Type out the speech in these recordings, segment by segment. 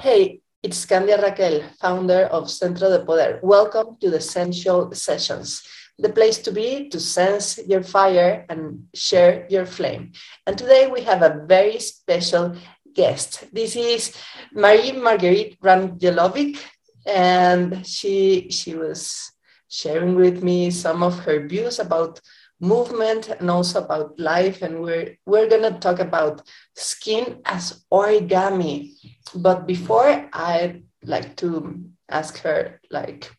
Hey, it's Candia Raquel, founder of Centro de Poder. Welcome to the Sensual Sessions, the place to be to sense your fire and share your flame. And today we have a very special guest. This is Marie Marguerite Randjelovic, and she she was sharing with me some of her views about movement and also about life. And we're we're going to talk about skin as origami. But before i'd like to ask her like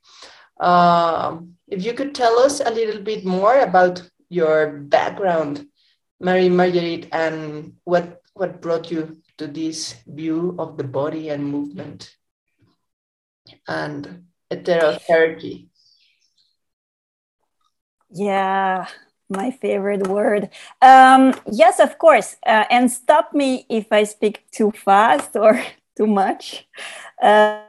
um, if you could tell us a little bit more about your background marie marguerite and what what brought you to this view of the body and movement and heterotherapy? Yeah my favorite word. Um, yes, of course. Uh, and stop me if I speak too fast or too much. Uh,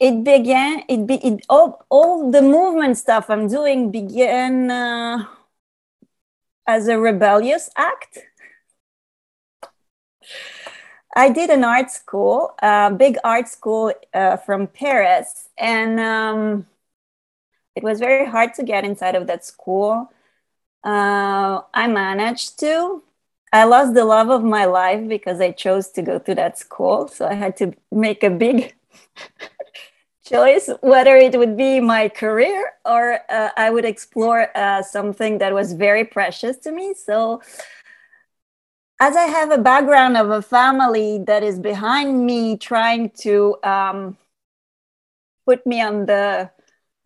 it began it be it all, all the movement stuff i'm doing began uh, as a rebellious act. I did an art school, a big art school uh, from Paris, and um, it was very hard to get inside of that school. Uh, I managed to. I lost the love of my life because I chose to go to that school, so I had to make a big choice whether it would be my career or uh, I would explore uh, something that was very precious to me. So, as I have a background of a family that is behind me trying to um, put me on the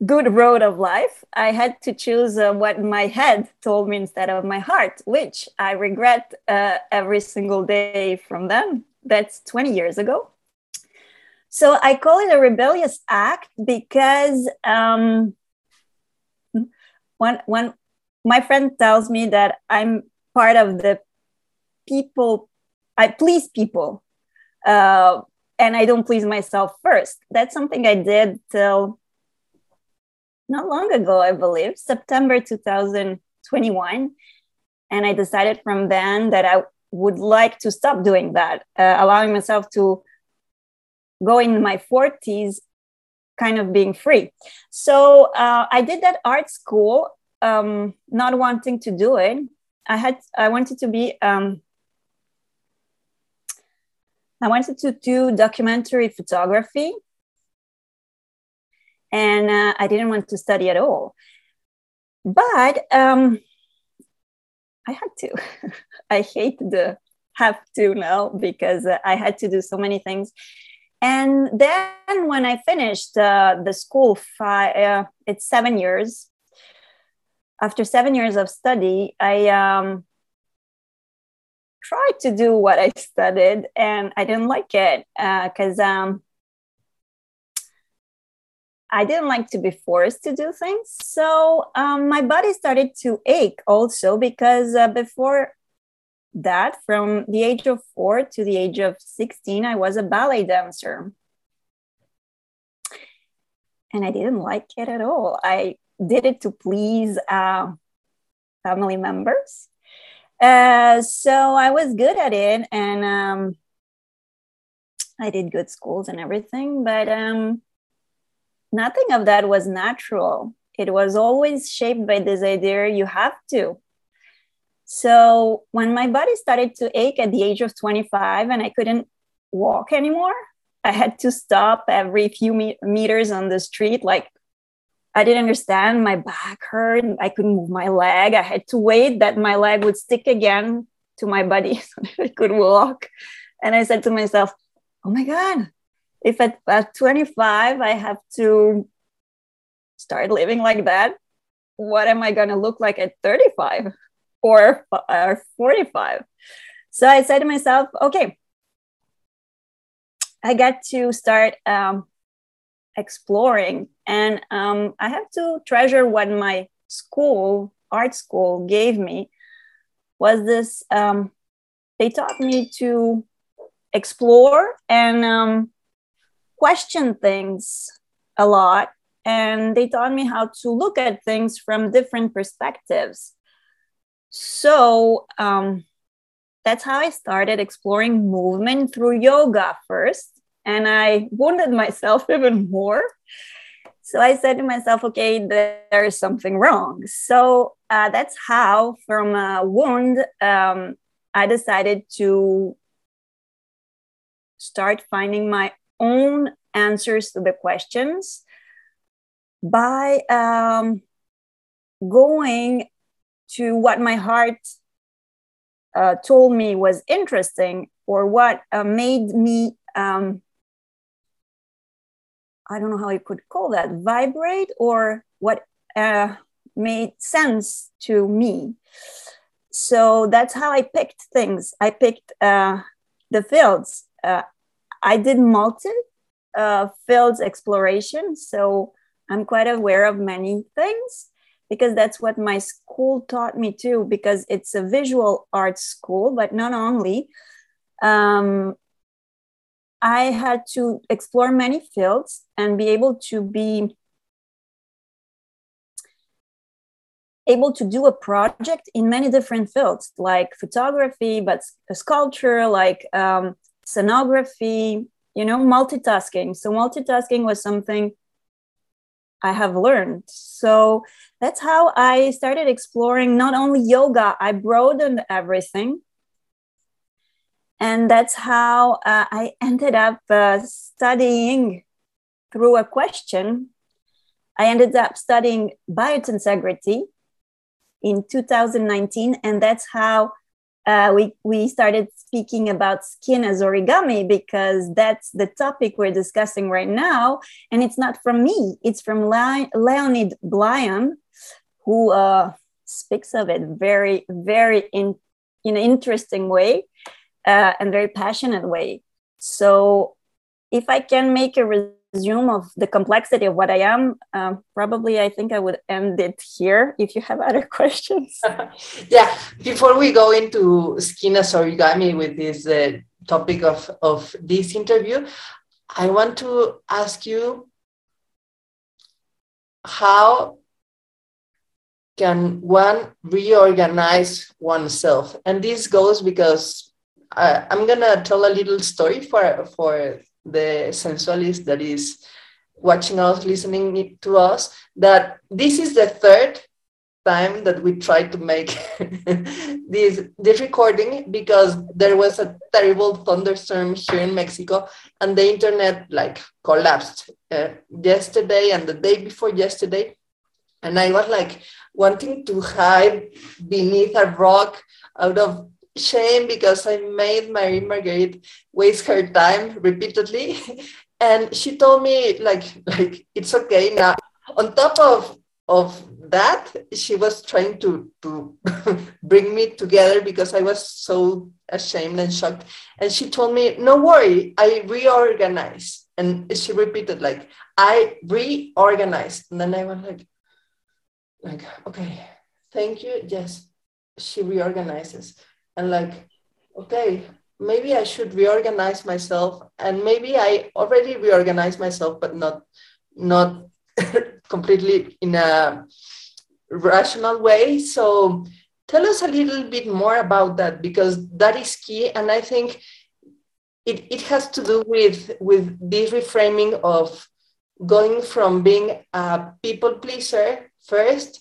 good road of life, I had to choose uh, what my head told me instead of my heart, which I regret uh, every single day from then. That's 20 years ago. So I call it a rebellious act because um, when when my friend tells me that I'm part of the people, I please people, uh, and I don't please myself first. That's something I did till not long ago, I believe, September 2021, and I decided from then that I would like to stop doing that, uh, allowing myself to go in my 40s kind of being free. So uh, i did that art school um, not wanting to do it. I had i wanted to be um, i wanted to do documentary photography. And uh, i didn't want to study at all. But um, i had to. I hate the have to now because uh, i had to do so many things and then when I finished uh, the school, five, uh, it's seven years. After seven years of study, I um, tried to do what I studied, and I didn't like it because uh, um, I didn't like to be forced to do things. So um, my body started to ache also because uh, before that from the age of four to the age of 16, I was a ballet dancer. And I didn't like it at all. I did it to please uh, family members. Uh, so I was good at it and um, I did good schools and everything, but um, nothing of that was natural. It was always shaped by this idea you have to so when my body started to ache at the age of 25 and I couldn't walk anymore, I had to stop every few me- meters on the street. Like I didn't understand. My back hurt. I couldn't move my leg. I had to wait that my leg would stick again to my body so that I could walk. And I said to myself, oh my God, if at, at 25 I have to start living like that, what am I going to look like at 35? Or, or 45. So I said to myself, okay, I got to start um, exploring, and um, I have to treasure what my school, art school, gave me. Was this? Um, they taught me to explore and um, question things a lot and they taught me how to look at things from different perspectives so um, that's how i started exploring movement through yoga first and i wounded myself even more. So i said to myself okay there is something wrong. So uh, that's how from a wound um, i decided to start finding my own answers to the questions by um, going to what my heart uh, told me was interesting or what uh, made me um, i don't know how you could call that vibrate or what uh, made sense to me. So that's how i picked things. I picked uh, the fields. Uh, i did multi uh, fields exploration so i'm quite aware of many things because that's what my school taught me too because it's a visual arts school but not only. Um, i had to explore many fields and be able to be able to do a project in many different fields like photography but sculpture like um, scenography you know multitasking. So multitasking was something I have learned. So that's how I started exploring not only yoga, I broadened everything. And that's how uh, I ended up uh, studying through a question. I ended up studying biotensegrity in 2019. And that's how uh, we, we started speaking about skin as origami because that's the topic we're discussing right now. And it's not from me, it's from Le- Leonid Blyum, who uh, speaks of it very, very in, in an interesting way uh, and very passionate way. So if I can make a resume of the complexity of what I am, um, probably I think I would end it here if you have other questions. yeah, before we go into skin as origami with this uh, topic of, of this interview, I want to ask you how can one reorganize oneself? And this goes because uh, I'm gonna tell a little story for for the sensualist that is watching us, listening to us, that this is the third time that we tried to make this this recording because there was a terrible thunderstorm here in Mexico and the internet like collapsed uh, yesterday and the day before yesterday. And I was like wanting to hide beneath a rock out of shame because I made Marie Marguerite waste her time repeatedly. And she told me like like it's okay now. On top of of that, she was trying to to bring me together because I was so ashamed and shocked. And she told me, "No worry, I reorganize." And she repeated like, "I reorganize." And then I was like, like okay, thank you. Yes, she reorganizes and like okay maybe i should reorganize myself and maybe i already reorganized myself but not not completely in a rational way. So tell us a little bit more about that because that is key and i think it, it has to do with with this reframing of going from being a people pleaser first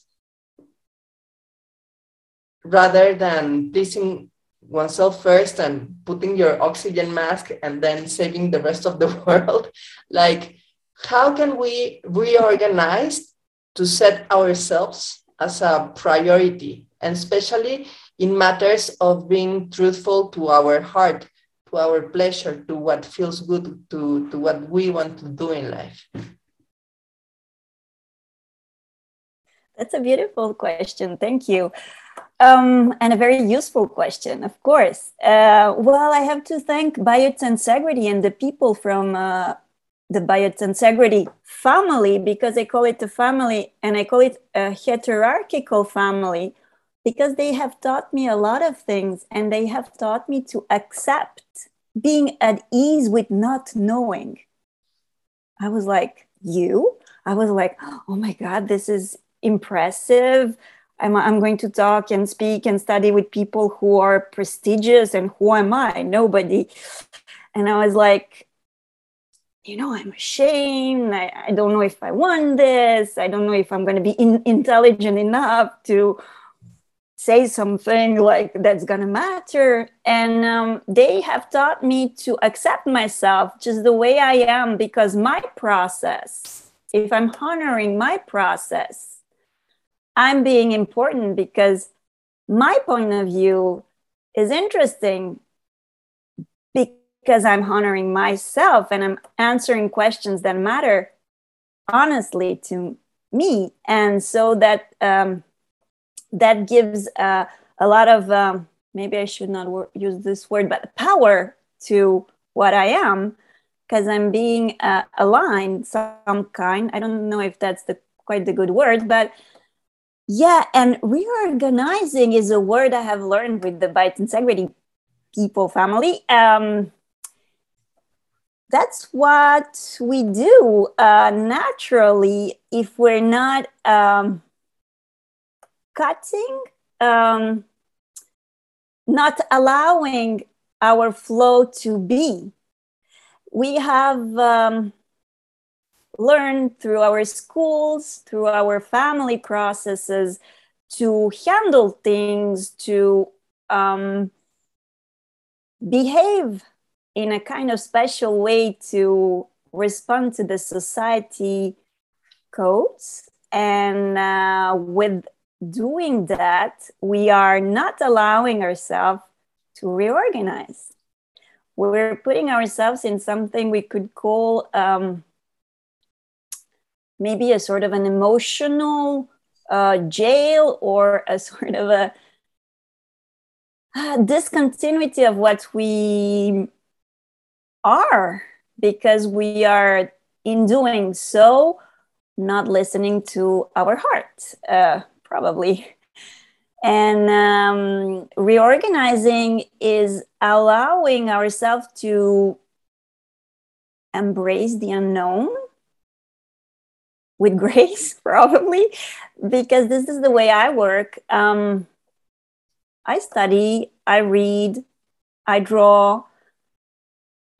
rather than pleasing oneself first and putting your oxygen mask and then saving the rest of the world like how can we reorganize to set ourselves as a priority and especially in matters of being truthful to our heart to our pleasure to what feels good to, to what we want to do in life? That's a beautiful question. Thank you um, and a very useful question, of course. Uh, well, I have to thank Biotensegrity and the people from uh, the Biotensegrity family because I call it a family and I call it a hierarchical family because they have taught me a lot of things and they have taught me to accept being at ease with not knowing. I was like, you? I was like, oh my God, this is impressive. I'm, I'm going to talk and speak and study with people who are prestigious. And who am I? Nobody. And I was like, you know, I'm ashamed. I, I don't know if I want this. I don't know if I'm going to be in, intelligent enough to say something like that's going to matter. And um, they have taught me to accept myself just the way I am because my process, if I'm honoring my process, I'm being important because my point of view is interesting because I'm honoring myself and I'm answering questions that matter honestly to me. And so that um, that gives uh, a lot of um, maybe I should not wor- use this word, but power to what I am because I'm being uh, aligned some kind. I don't know if that's the quite the good word, but yeah, and reorganizing is a word I have learned with the Biotensegrity people family. Um, that's what we do uh, naturally if we're not um, cutting, um, not allowing our flow to be. We have um, learned through our schools, through our family processes to handle things, to um, behave in a kind of special way to respond to the society codes. And uh, with doing that, we are not allowing ourselves to reorganize. We're putting ourselves in something we could call um, maybe a sort of an emotional uh, jail or a sort of a uh, discontinuity of what we are because we are in doing so not listening to our heart uh, probably. And um, reorganizing is allowing ourselves to embrace the unknown with grace probably because this is the way i work um, i study i read i draw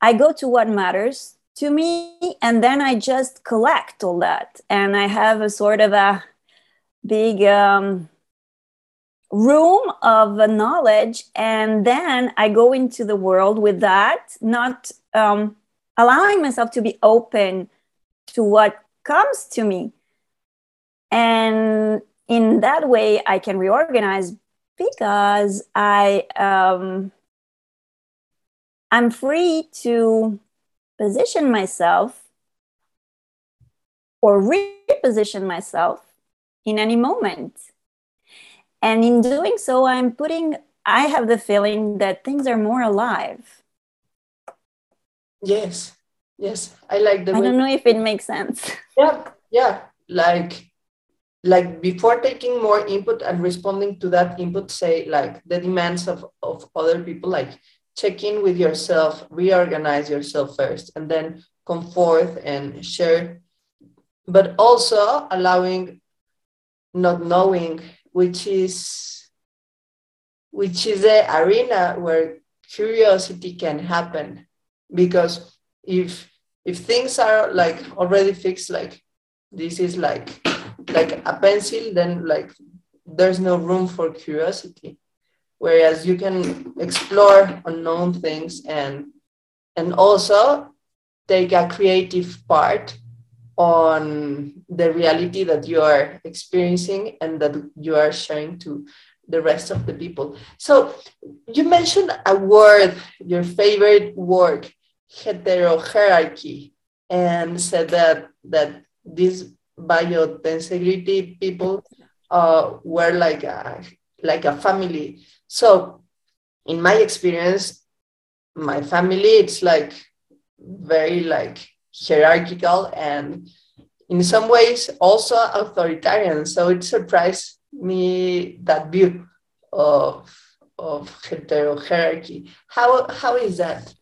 I go to what matters to me and then I just collect all that. And I have a sort of a big um, room of knowledge. And then I go into the world with that, not um, allowing myself to be open to what comes to me. And in that way, I can reorganize because I um, I'm free to position myself or reposition myself in any moment. And in doing so, I'm putting, I have the feeling that things are more alive. Yes, yes. I like the I don't know if it makes sense. Yeah, yeah. Like, like before taking more input and responding to that input, say like the demands of, of other people, like check in with yourself, reorganize yourself first, and then come forth and share, but also allowing not knowing, which is which is the arena where curiosity can happen. Because if if things are like already fixed, like this is like like a pencil, then like there's no room for curiosity whereas you can explore unknown things and and also take a creative part on the reality that you are experiencing and that you are sharing to the rest of the people. So you mentioned a word, your favorite word, heterohierarchy, and said that that these biotensegrity people uh, were like a like a family. So, in my experience, my family it's like very like hierarchical and in some ways also authoritarian. So it surprised me that view of of heterohierarchy. How how is that?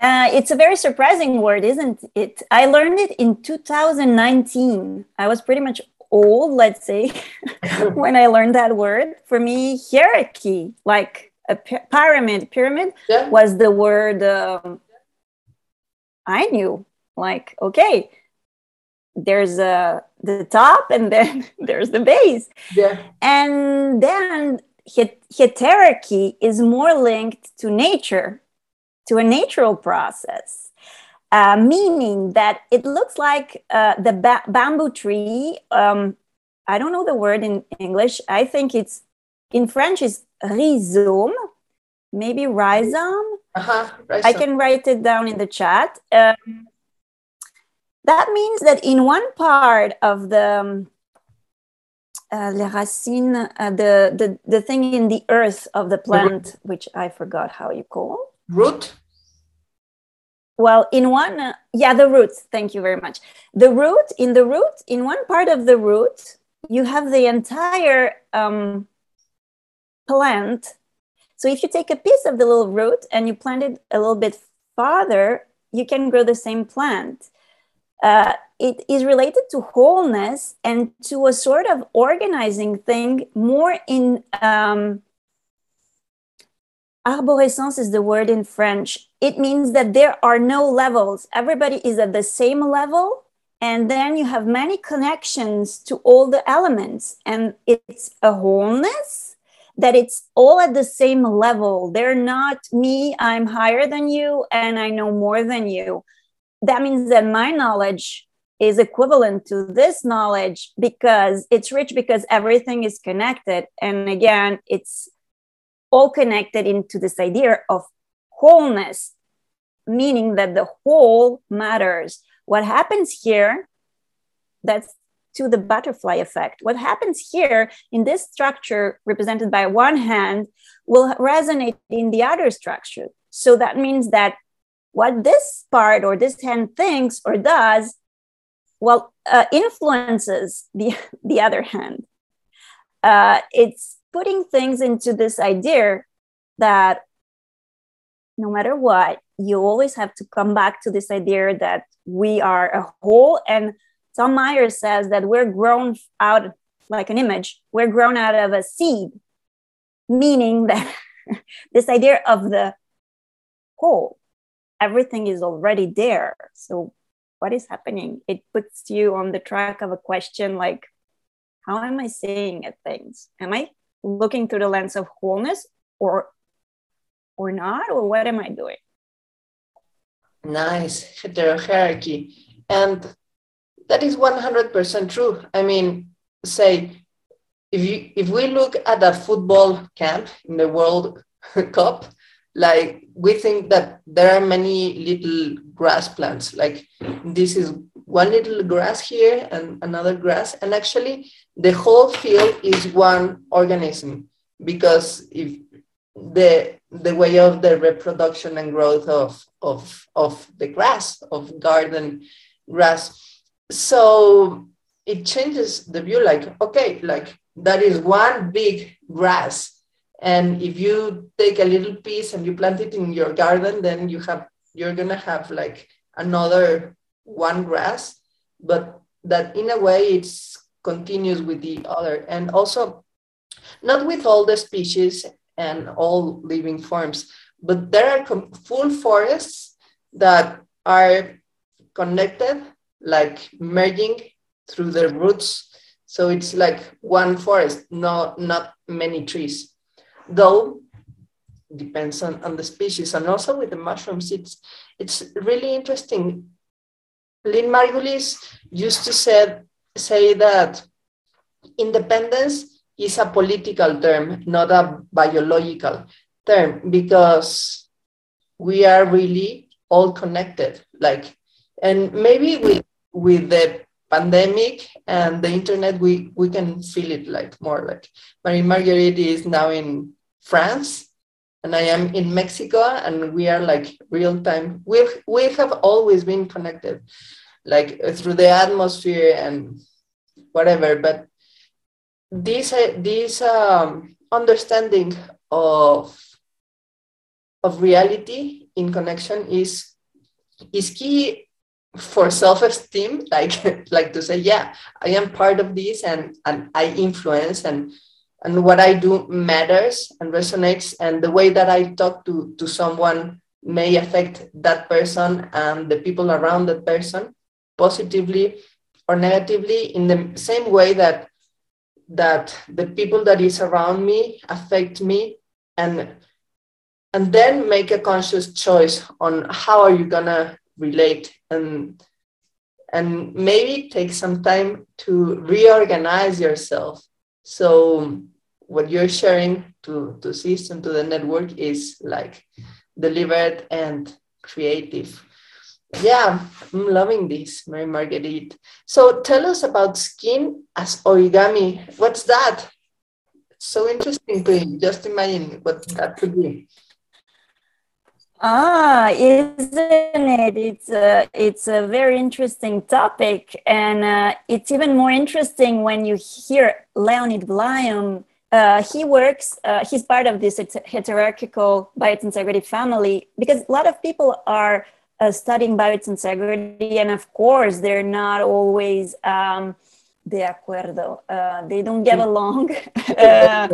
Uh, it's a very surprising word, isn't it? I learned it in 2019. I was pretty much old, let's say, when I learned that word. For me, hierarchy, like a pyramid, pyramid yeah. was the word um, I knew. Like, okay, there's a the top and then there's the base. Yeah. And then heterarchy is more linked to nature to a natural process, uh, meaning that it looks like uh, the ba- bamboo tree. Um, I don't know the word in English. I think it's in French is rhizome, maybe rhizome. Uh-huh, I can write it down in the chat. Um, that means that in one part of the um, uh, les racines, uh, the, the, the thing in the earth of the plant, which I forgot how you call root? Well in one uh, yeah the roots. Thank you very much. The root in the root in one part of the root you have the entire um, plant. So if you take a piece of the little root and you plant it a little bit farther you can grow the same plant. Uh, it is related to wholeness and to a sort of organizing thing more in um, arborescence is the word in French. It means that there are no levels. Everybody is at the same level. And then you have many connections to all the elements. And it's a wholeness that it's all at the same level. They're not me, I'm higher than you, and I know more than you. That means that my knowledge is equivalent to this knowledge because it's rich because everything is connected. And again, it's all connected into this idea of wholeness, meaning that the whole matters. What happens here, that's to the butterfly effect. What happens here in this structure, represented by one hand, will resonate in the other structure. So that means that what this part or this hand thinks or does, well, uh, influences the, the other hand. Uh, it's putting things into this idea that no matter what, you always have to come back to this idea that we are a whole. And Tom Myers says that we're grown out like an image, we're grown out of a seed, meaning that this idea of the whole, everything is already there. So, what is happening? It puts you on the track of a question like, how am I saying at things? Am I looking through the lens of wholeness or or not or what am i doing? Nice. Heterohierarchy. And that is 100% true. I mean say if you if we look at a football camp in the world cup like we think that there are many little grass plants. Like this is one little grass here and another grass. And actually the whole field is one organism because if the the way of the reproduction and growth of of of the grass of garden grass. So it changes the view like okay like that is one big grass. And if you take a little piece and you plant it in your garden then you have you're gonna have like another one grass but that in a way it's continues with the other. And also, not with all the species and all living forms, but there are full forests that are connected, like merging through the roots. So it's like one forest, no, not many trees. Though depends on, on the species. And also with the mushrooms, it's it's really interesting. Lynn Margulis used to say say that independence is a political term, not a biological term, because we are really all connected. Like, and maybe with with the pandemic and the internet, we we can feel it like more like Marie Marguerite is now in France and I am in Mexico, and we are like real time. We we have always been connected, like through the atmosphere and whatever but this uh, this um, understanding of of reality in connection is is key for self-esteem like like to say yeah i am part of this and and i influence and and what i do matters and resonates and the way that i talk to to someone may affect that person and the people around that person positively or negatively in the same way that that the people that is around me affect me and and then make a conscious choice on how are you gonna relate. And and maybe take some time to reorganize yourself. So what you're sharing to to system to the network is like delivered and creative yeah i'm loving this marie marguerite so tell us about skin as origami what's that so interesting to just imagine what that could be Ah, isn't it? It's a, it's a very interesting topic. And uh, it's even more interesting when you hear Leonid Blyum. Uh, he works, uh, he's part of this hierarchical biotensegrity family because a lot of people are uh, studying biotensegrity. And of course, they're not always um, de acuerdo. Uh, they don't get along. Uh,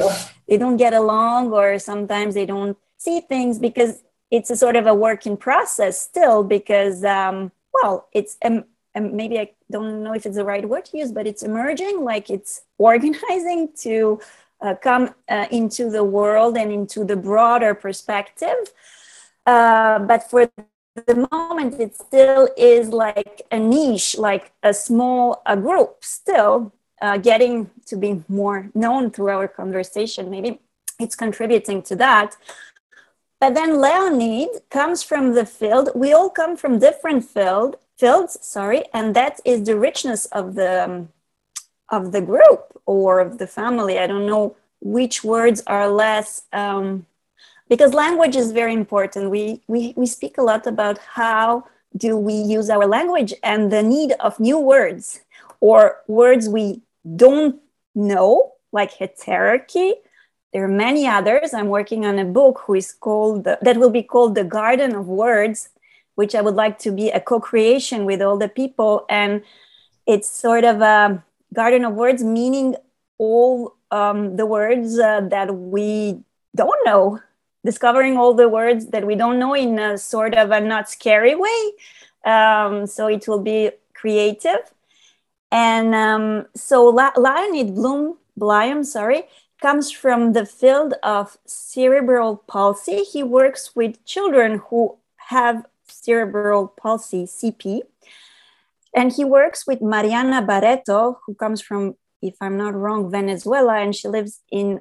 they don't get along, or sometimes they don't see things because it's a sort of a work in process still because um, well it's um, maybe i don't know if it's the right word to use but it's emerging like it's organizing to uh, come uh, into the world and into the broader perspective. Uh, but for the moment it still is like a niche like a small a group still uh, getting to be more known through our conversation. Maybe it's contributing to that. But then Leonid comes from the field. We all come from different field fields, sorry, and that is the richness of the um, of the group or of the family. I don't know which words are less um, because language is very important. We, we we speak a lot about how do we use our language and the need of new words or words we don't know, like heterarchy. there are many others. I'm working on a book who is called that will be called The Garden of Words, which I would like to be a co-creation with all the people. And it's sort of a garden of words, meaning all um, the words uh, that we don't know, discovering all the words that we don't know in a sort of a not scary way. Um, so it will be creative. And um, so La- Leonid Bloom, Blyum, sorry, comes from the field of cerebral palsy. He works with children who have cerebral palsy, CP. And he works with Mariana Barreto, who comes from, if I'm not wrong, Venezuela, and she lives in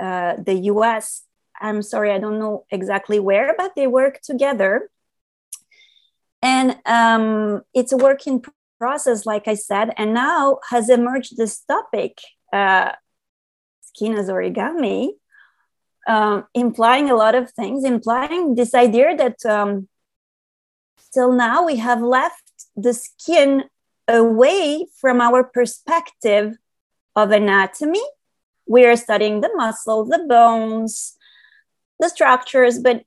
uh, the US. I'm sorry, I don't know exactly where, but they work together. And um, it's a working process, like I said, and now has emerged this topic uh, skin as origami, um, implying a lot of things, implying this idea that um, till now we have left the skin away from our perspective of anatomy. We are studying the muscles, the bones, the structures, but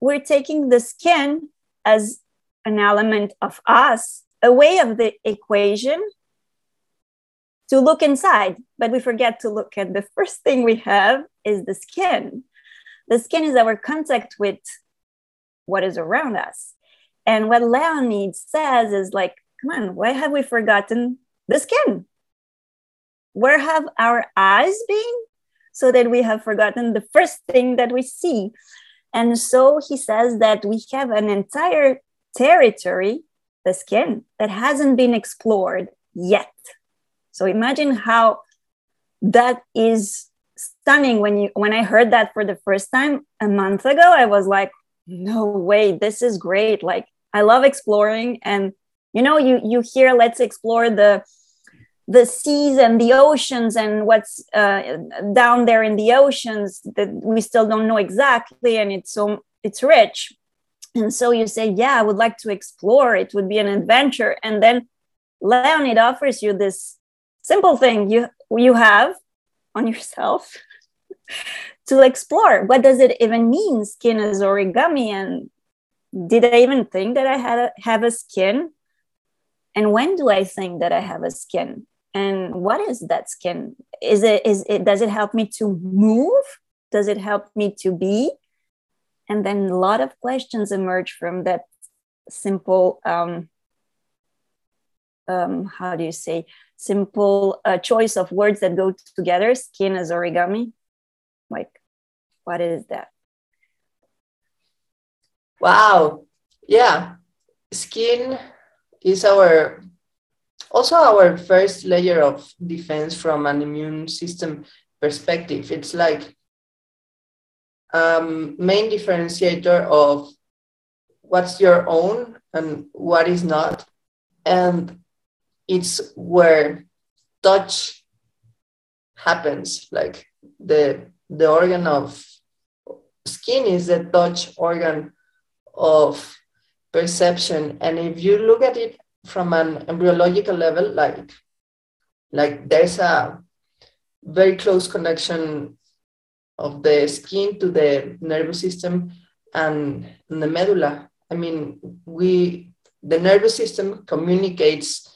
we're taking the skin as an element of us away of the equation to look inside, but we forget to look at the first thing we have is the skin. The skin is our contact with what is around us. And what Leonid says is like, come on, why have we forgotten the skin? Where have our eyes been? So that we have forgotten the first thing that we see. And so he says that we have an entire territory, the skin, that hasn't been explored yet. So imagine how that is stunning when you when I heard that for the first time a month ago I was like no way this is great like I love exploring and you know you you hear let's explore the the seas and the oceans and what's uh, down there in the oceans that we still don't know exactly and it's so it's rich. And so you say yeah i would like to explore. It would be an adventure. And then leonid offers you this simple thing you you have on yourself to explore. What does it even mean skin as origami and did I even think that I had a, have a skin? And when do I think that I have a skin? And what is that skin? Is it is it does it help me to move? Does it help me to be? And then a lot of questions emerge from that simple um, um, how do you say simple uh, choice of words that go together skin as origami like what is that wow. Yeah. Skin is our also our first layer of defense from an immune system perspective. It's like um, main differentiator of what's your own and what is not. And it's where touch happens. Like the the organ of skin is the touch organ of perception and if you look at it from an embryological level like like there's a very close connection of the skin to the nervous system and, the medulla i mean we the nervous system communicates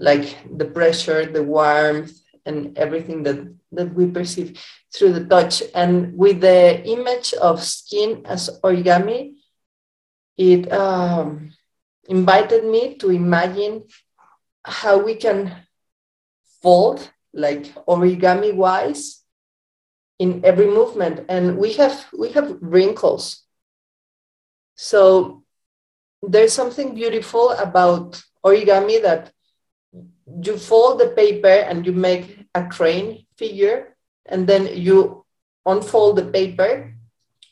like the pressure, the warmth, and everything that, that we perceive through the touch. And with the image of skin as origami, it um, invited me to imagine how we can fold like origami wise in every movement. And we have we have wrinkles. So there's something beautiful about origami that you fold the paper and you make a crane figure, and then you unfold the paper,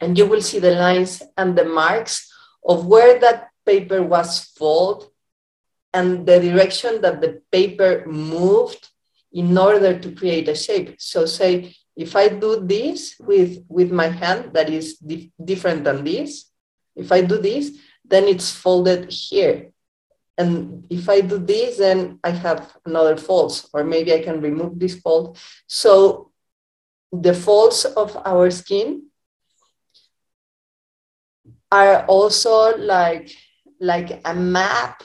and you will see the lines and the marks of where that paper was folded and the direction that the paper moved in order to create a shape. So say if I do this with, with my hand that is dif different than this, if I do this, then it's folded here. And if I do this, then I have another folds, or maybe I can remove this fold. So the folds of our skin are also like, like a map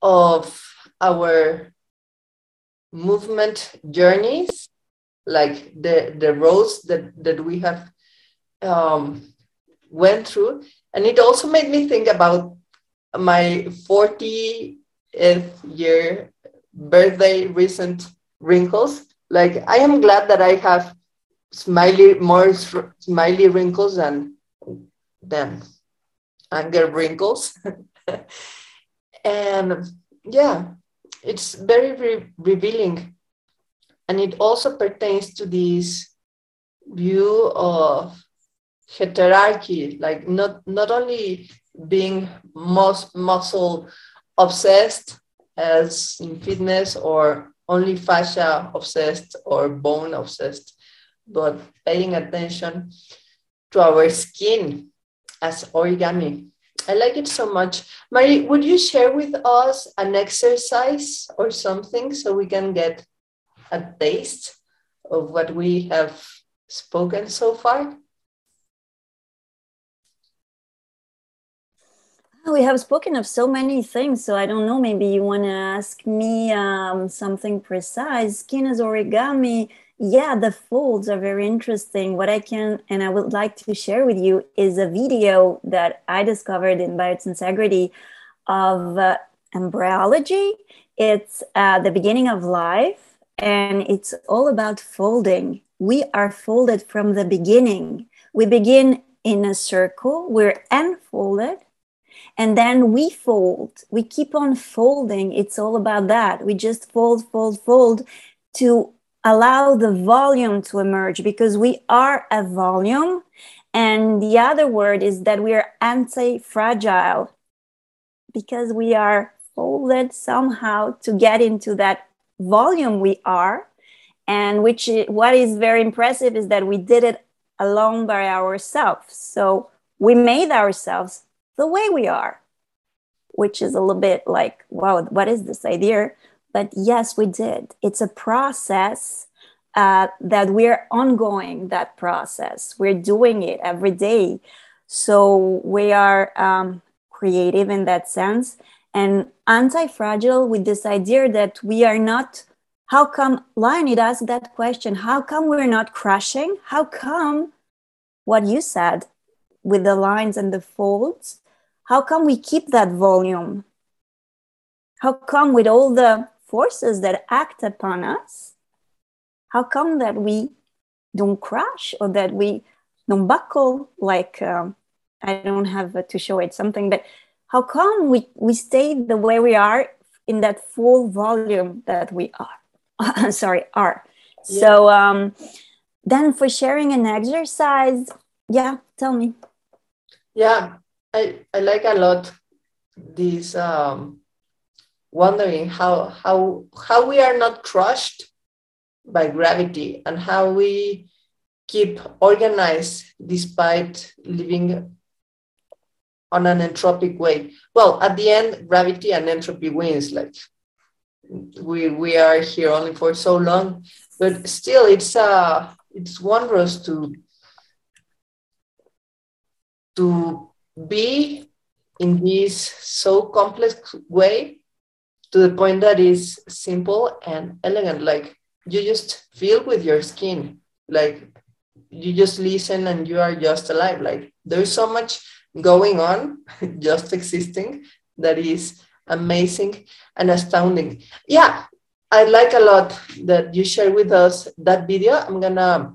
of our movement journeys, like the, the roads that, that we have um, went through. And it also made me think about my 40th year birthday recent wrinkles. Like I am glad that I have smiley more smiley wrinkles than anger wrinkles. and yeah, it's very re revealing. And it also pertains to this view of heterarchy, like not, not only being muscle obsessed as in fitness or only fascia obsessed or bone obsessed, but paying attention to our skin as origami. I like it so much. Mari, would you share with us an exercise or something so we can get a taste of what we have spoken so far? We have spoken of so many things, so I don't know. Maybe you want to ask me um, something precise. Skin origami. Yeah, the folds are very interesting. What I can and I would like to share with you is a video that I discovered in Biotensegrity of uh, embryology. It's uh, the beginning of life, and it's all about folding. We are folded from the beginning. We begin in a circle, we're unfolded, and then we fold we keep on folding it's all about that we just fold fold fold to allow the volume to emerge because we are a volume. And the other word is that we are anti-fragile because we are folded somehow to get into that volume we are. And which what is very impressive is that we did it alone by ourselves. So we made ourselves the way we are, which is a little bit like, wow, what is this idea? But yes, we did. It's a process uh, that we're ongoing, that process. We're doing it every day. So we are um, creative in that sense and anti-fragile with this idea that we are not how come Leonid asked that question how come we're not crushing how come what you said with the lines and the folds how come we keep that volume how come with all the forces that act upon us how come that we don't crash or that we don't buckle? Like um, i don't have to show it something but how come we, we stay the way we are in that full volume that we are? Sorry are. Yeah. so um, then for sharing an exercise yeah tell me. Yeah i, I like a lot this um, wondering how how how we are not crushed by gravity and how we keep organized despite living on an entropic way. Well, at the end, gravity and entropy wins. Like we we are here only for so long, but still, it's uh it's wondrous to to be in this so complex way to the point that is simple and elegant. Like you just feel with your skin, like you just listen and you are just alive. Like there's so much going on, just existing, that is amazing and astounding. Yeah, I like a lot that you share with us that video. I'm gonna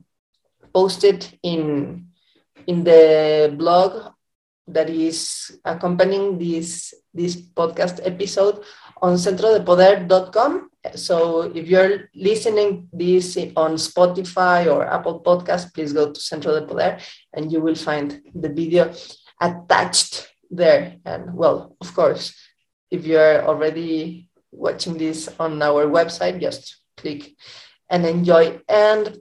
post it in in the blog that is accompanying this this podcast episode on centrodepoder.com. So if you're listening this on Spotify or Apple Podcast, please go to Centro de Poder and you will find the video attached there. And well, of course, if you're already watching this on our website, just click and enjoy. And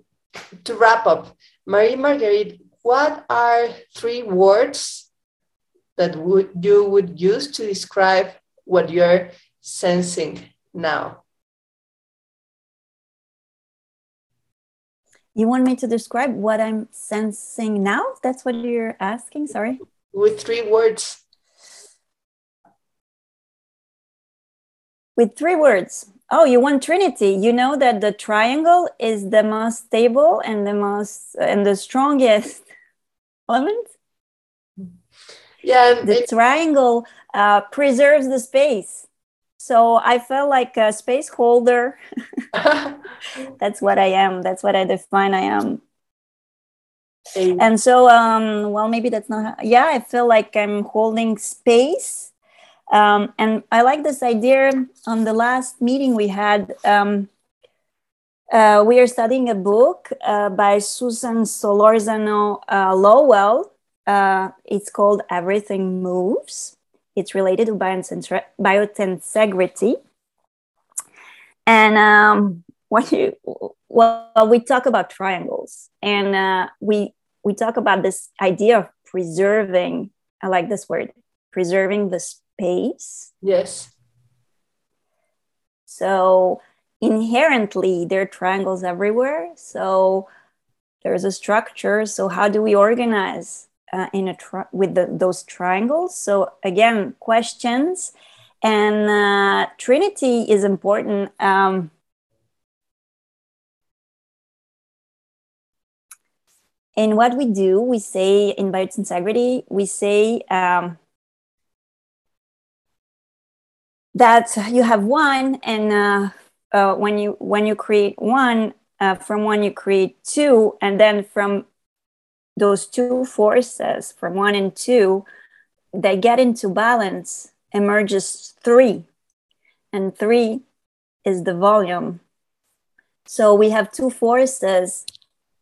to wrap up, Marie Marguerite, what are three words that would you would use to describe what you're sensing now? You want me to describe what I'm sensing now? That's what you're asking? Sorry with three words. With three words. Oh, you want Trinity. You know that the triangle is the most stable and the most and the strongest element. Yeah, the triangle uh, preserves the space. So I felt like a space holder. That's what I am. That's what I define I am and so um well maybe that's not yeah i feel like i'm holding space um and i like this idea on the last meeting we had um uh, we are studying a book uh, by Susan Solorzano uh, Lowell. Uh, it's called Everything Moves. It's related to biotensegrity. And um, what you, well, we talk about triangles and uh, we we talk about this idea of preserving i like this word preserving the space yes so inherently there are triangles everywhere so there's a structure so how do we organize uh, in a tri- with the, those triangles. So again questions. And uh, trinity is important um, And what we do, we say in biotensegrity, we say um, that you have one, and uh, uh, when you when you create one, uh, from one you create two, and then from those two forces, from one and two, they get into balance, emerges three, and three is the volume. So we have two forces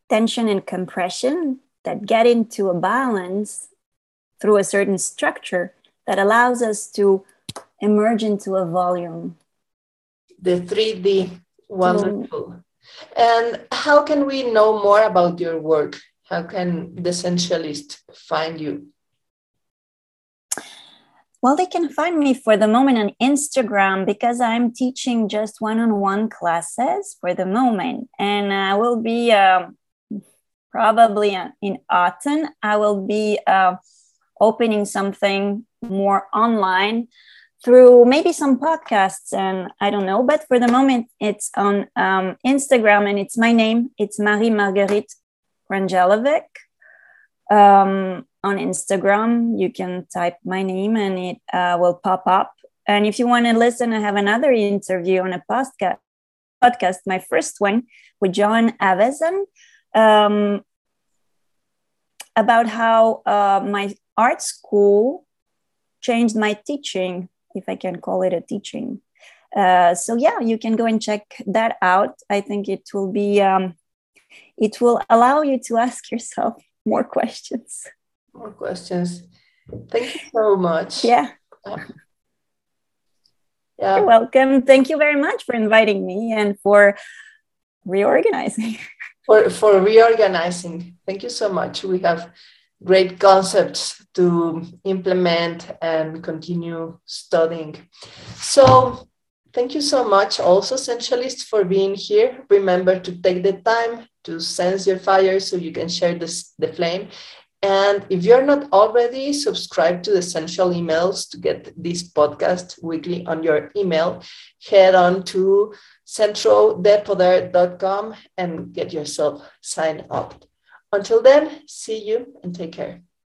tension and compression that get into a balance through a certain structure that allows us to emerge into a volume. The 3D, wonderful. And how can we know more about your work? How can the Sensualist find you? Well, they can find me for the moment on Instagram because I'm teaching just one on one classes for the moment. And I will be um, probably in autumn, I will be uh, opening something more online through maybe some podcasts and I don't know. But for the moment, it's on um, Instagram and it's my name. It's Marie Marguerite Randjelovic. Um, on Instagram, you can type my name and it uh, will pop up. And if you want to listen, I have another interview on a podcast, podcast my first one with Joanne Avison, um, about how uh, my art school changed my teaching if I can call it a teaching. Uh, so yeah, you can go and check that out. I think it will be um, it will allow you to ask yourself more questions. More questions. Thank you so much. Yeah. yeah. You're welcome. Thank you very much for inviting me and for reorganizing. For for reorganizing. Thank you so much. We have great concepts to implement and continue studying. So thank you so much also Sensualists for being here. Remember to take the time to sense your fire so you can share this, the flame. And if you're not already subscribed to the Sensual emails to get this podcast weekly on your email, head on to centrodepoder.com and get yourself signed up. Until then, see you and take care.